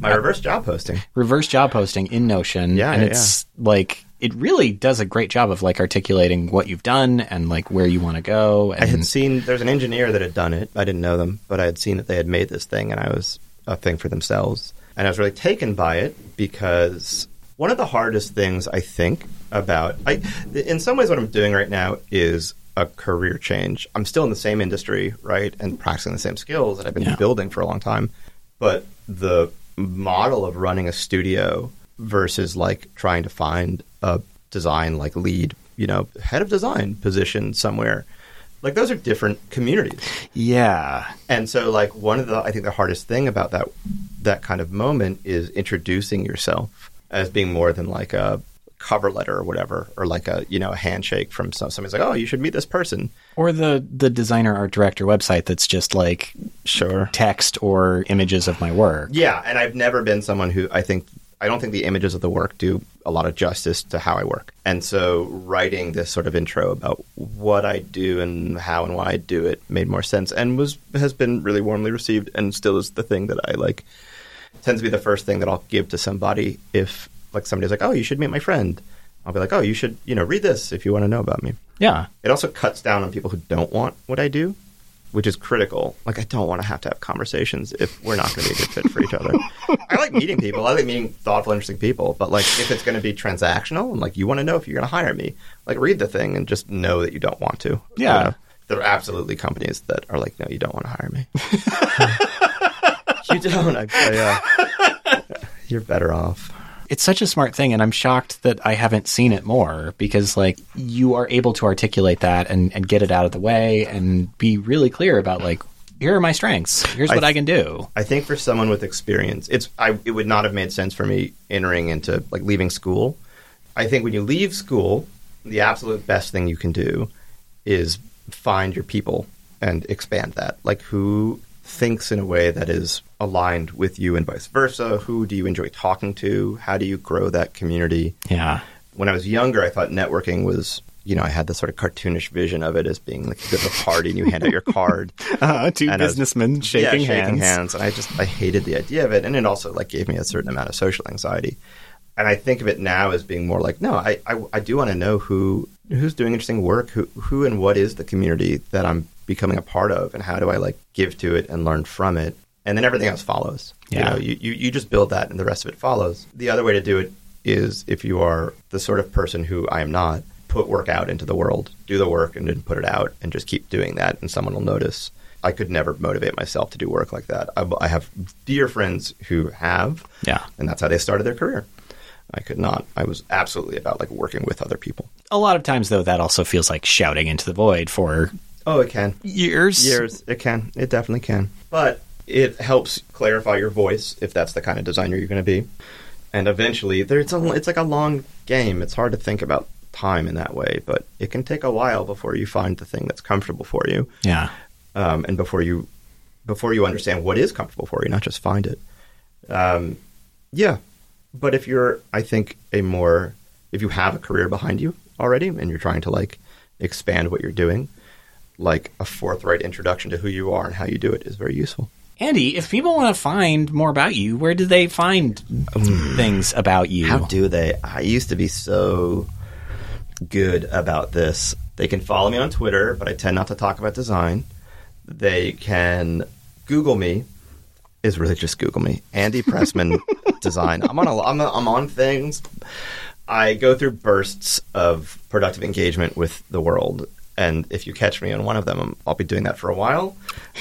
My reverse job posting. reverse job posting in Notion. Yeah, and yeah, it's like it really does a great job of like articulating what you've done and like where you want to go. And I had seen there's an engineer that had done it. I didn't know them, but I had seen that they had made this thing, and I was a thing for themselves. And I was really taken by it because one of the hardest things I think about, I, in some ways, what I'm doing right now is a career change. I'm still in the same industry, right, and practicing the same skills that I've been Yeah. building for a long time. But the model of running a studio versus like trying to find a design like lead, you know, head of design position somewhere. Like those are different communities. yeah, And so like one of the I think the hardest thing about that that kind of moment is introducing yourself as being more than like a cover letter or whatever or like a you know a handshake from some, somebody's like oh you should meet this person or the the designer art director website that's just like sure text or images of my work. Yeah, and I've never been someone who I think I don't think the images of the work do a lot of justice to how I work. And so writing this sort of intro about what I do and how and why I do it made more sense and was has been really warmly received and still is the thing that I like tends to be the first thing that I'll give to somebody if like somebody's like, "Oh, you should meet my friend." I'll be like, "Oh, you should, you know, read this if you want to know about me." Yeah, It also cuts down on people who don't want what I do, which is critical. Like, I don't want to have to have conversations if we're not going to be a good fit for each other. I like meeting people. I like meeting thoughtful, interesting people. But, like, if it's going to be transactional and, like, you want to know if you're going to hire me, like, read the thing and just know that you don't want to. Yeah. You know? There are absolutely companies that are like, no, you don't want to hire me. you don't. I, I, uh, you're better off. It's such a smart thing and i'm shocked that i haven't seen it more because like you are able to articulate that and, and get it out of the way and be really clear about like here are my strengths here's what i, can do I think for someone with experience, it's I, it would not have made sense for me entering into like leaving school. I think when you leave school, the absolute best thing you can do is find your people and expand that. Like who thinks in a way that is aligned with you and vice versa? Who do you enjoy talking to? How do you grow that community? yeah When I was younger, I thought networking was, you know, I had this sort of cartoonish vision of it as being like you go to a party and you hand out your card. uh, two And I was- businessmen shaking, yeah, shaking hands. hands. And I just I hated the idea of it, and it also like gave me a certain amount of social anxiety. And I think of it now as being more like, no, I I, I do want to know who who's doing interesting work, who who and what is the community that I'm becoming a part of, and how do I like give to it and learn from it, and then everything else follows. Yeah. You know, you, you you just build that, and the rest of it follows. The other way to do it is if you are the sort of person who I am not, put work out into the world, do the work, and then put it out, and just keep doing that, and someone will notice. I could never motivate myself to do work like that. I, I have dear friends who have, Yeah. and that's how they started their career. I could not. I was absolutely about like working with other people. A lot of times, though, that also feels like shouting into the void for Oh, it can. years. Years. It can. It definitely can. But it helps clarify your voice if that's the kind of designer you're going to be. And eventually, there, it's, a, it's like a long game. It's hard to think about time in that way, but it can take a while before you find the thing that's comfortable for you. Yeah. um, and before you before you understand what is comfortable for you, not just find it. Um, Yeah. But if you're, I think, a more, if you have a career behind you already and you're trying to like expand what you're doing, like a forthright introduction to who you are and how you do it is very useful. Andy, if people want to find more about you, where do they find things about you? How do they? I used to be so good about this. They can follow me on Twitter, but I tend not to talk about design. They can Google me. Is really just Google me, Andy Pressman Design. I'm on a, I'm, a, I'm on things. I go through bursts of productive engagement with the world, and if you catch me on one of them, I'll be doing that for a while.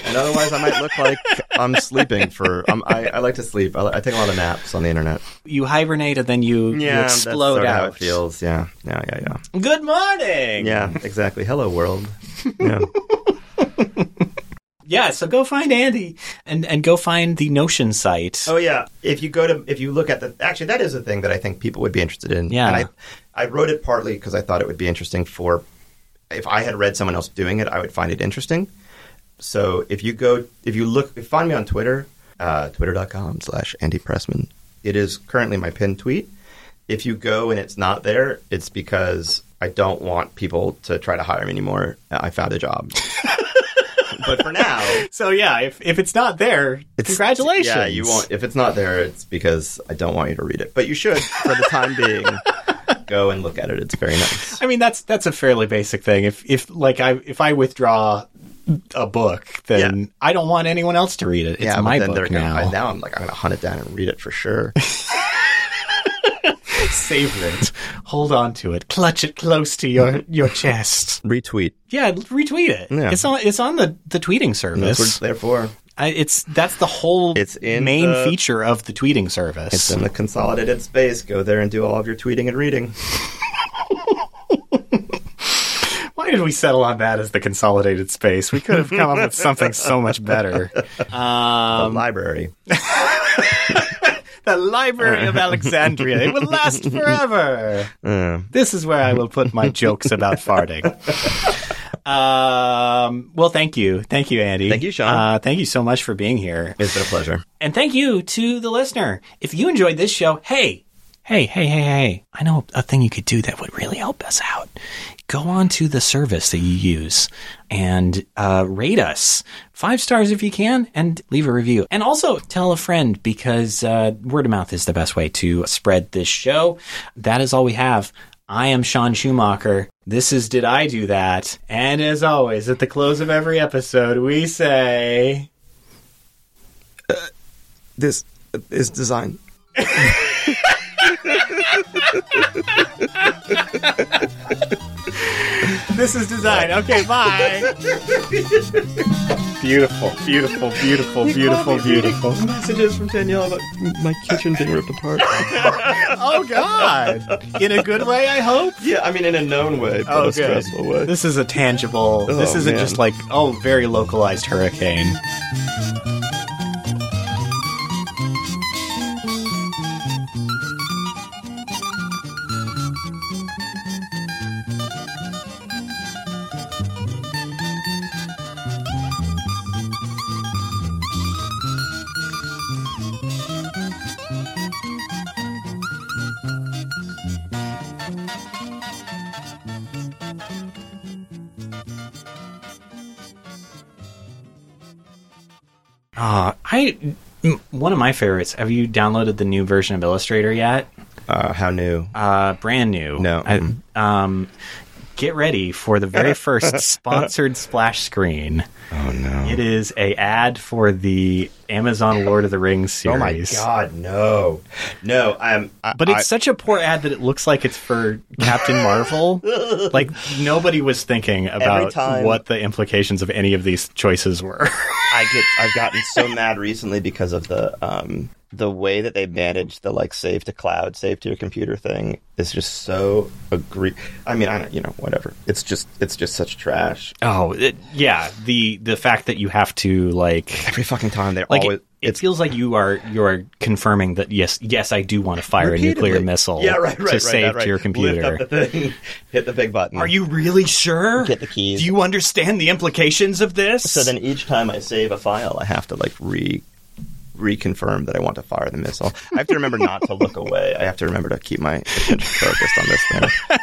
And otherwise, I might look like I'm sleeping for. I'm, I, I like to sleep. I, I take a lot of naps on the internet. you hibernate and then you, you explode that's sorta. How it feels. Yeah, yeah, yeah, yeah. Good morning. Yeah, exactly. Hello, world. Yeah. Yeah, so go find Andy and, and go find the Notion site. oh yeah. If you go to, if you look at the, actually, that is a thing that I think people would be interested in. Yeah. And I, I wrote it partly because I thought it would be interesting for, if I had read someone else doing it, I would find it interesting. So if you go, if you look, find me on Twitter, uh, twitter.com slash Andy Pressman. It is currently my pinned tweet. If you go and it's not there, it's because I don't want people to try to hire me anymore. I found a job. but for now, So yeah, if, if it's not there, It's- congratulations. Yeah, you won't. If it's not there, it's because I don't want you to read it. But you should, for the time being, go and look at it. It's very nice. I mean that's that's a fairly basic thing. If if like I if I withdraw a book, then Yeah. I don't want anyone else to read it. It's yeah, my then book they're now. gonna, now I'm like, I'm gonna hunt it down and read it for sure. Savor it. Hold on to it. Clutch it close to your your chest. Retweet. Yeah, retweet it. Yeah. It's on it's on the the tweeting That's what service. it's there for. I, it's that's the whole It's in main the- feature of the tweeting service. It's in the consolidated space. Go there and do all of your tweeting and reading. Why did we settle on that as the consolidated space? We could have come up with something so much better. The Um, library. the Library of Alexandria. It will last forever. Uh, This is where I will put my jokes about farting. Um, well, thank you. Thank you, Andy. Thank you, Sean. Uh, thank you so much for being here. it's been a pleasure. And thank you to the listener. If you enjoyed this show, hey, hey, hey, hey, hey, I know a thing you could do that would really help us out. Go on to the service that you use and uh, rate us five stars if you can and leave a review. And also tell a friend because uh, word of mouth is the best way to spread this show. That is all we have. I am Sean Schumacher. This is Did I Do That? And as always, at the close of every episode, we say. Uh, this is design. This is design. Okay, bye. beautiful, beautiful, beautiful, beautiful, beautiful. Messages from Danielle about my kitchen being ripped apart. Oh God! In a good way, I hope. yeah, I mean in a known way, but Oh, a good. stressful way. This is a tangible. this Oh, isn't man. just like oh, very localized hurricane. One of my favorites. Have you downloaded the new version of Illustrator yet? Uh, how new? Uh, brand new. No. I, um, get ready for the very first sponsored splash screen. Oh no! It is a ad for the Amazon Lord of the Rings series. Oh my god, no, no! I'm. I, But it's I- such a poor ad that it looks like it's for Captain Marvel. like nobody was thinking about time- what the implications of any of these choices were. I get. I've gotten so mad recently because of the um the way that they mm-hmm. manage the like save to cloud, save to your computer thing is just so agree. I mean, I don't. You know, whatever. It's just. It's just such trash. oh, it, yeah. The the fact that you have to like Every fucking time they're like always. it, it feels like you are you are confirming that yes yes I do want to fire a nuclear missile Yeah, right, right, to right, save right. to your computer. The thing, hit the big button. Are you really sure? Get the keys. Do you understand the implications of this? So then each time I save a file, I have to like re reconfirm that I want to fire the missile. I have to remember not to look away. I have to remember to keep my attention focused on this thing.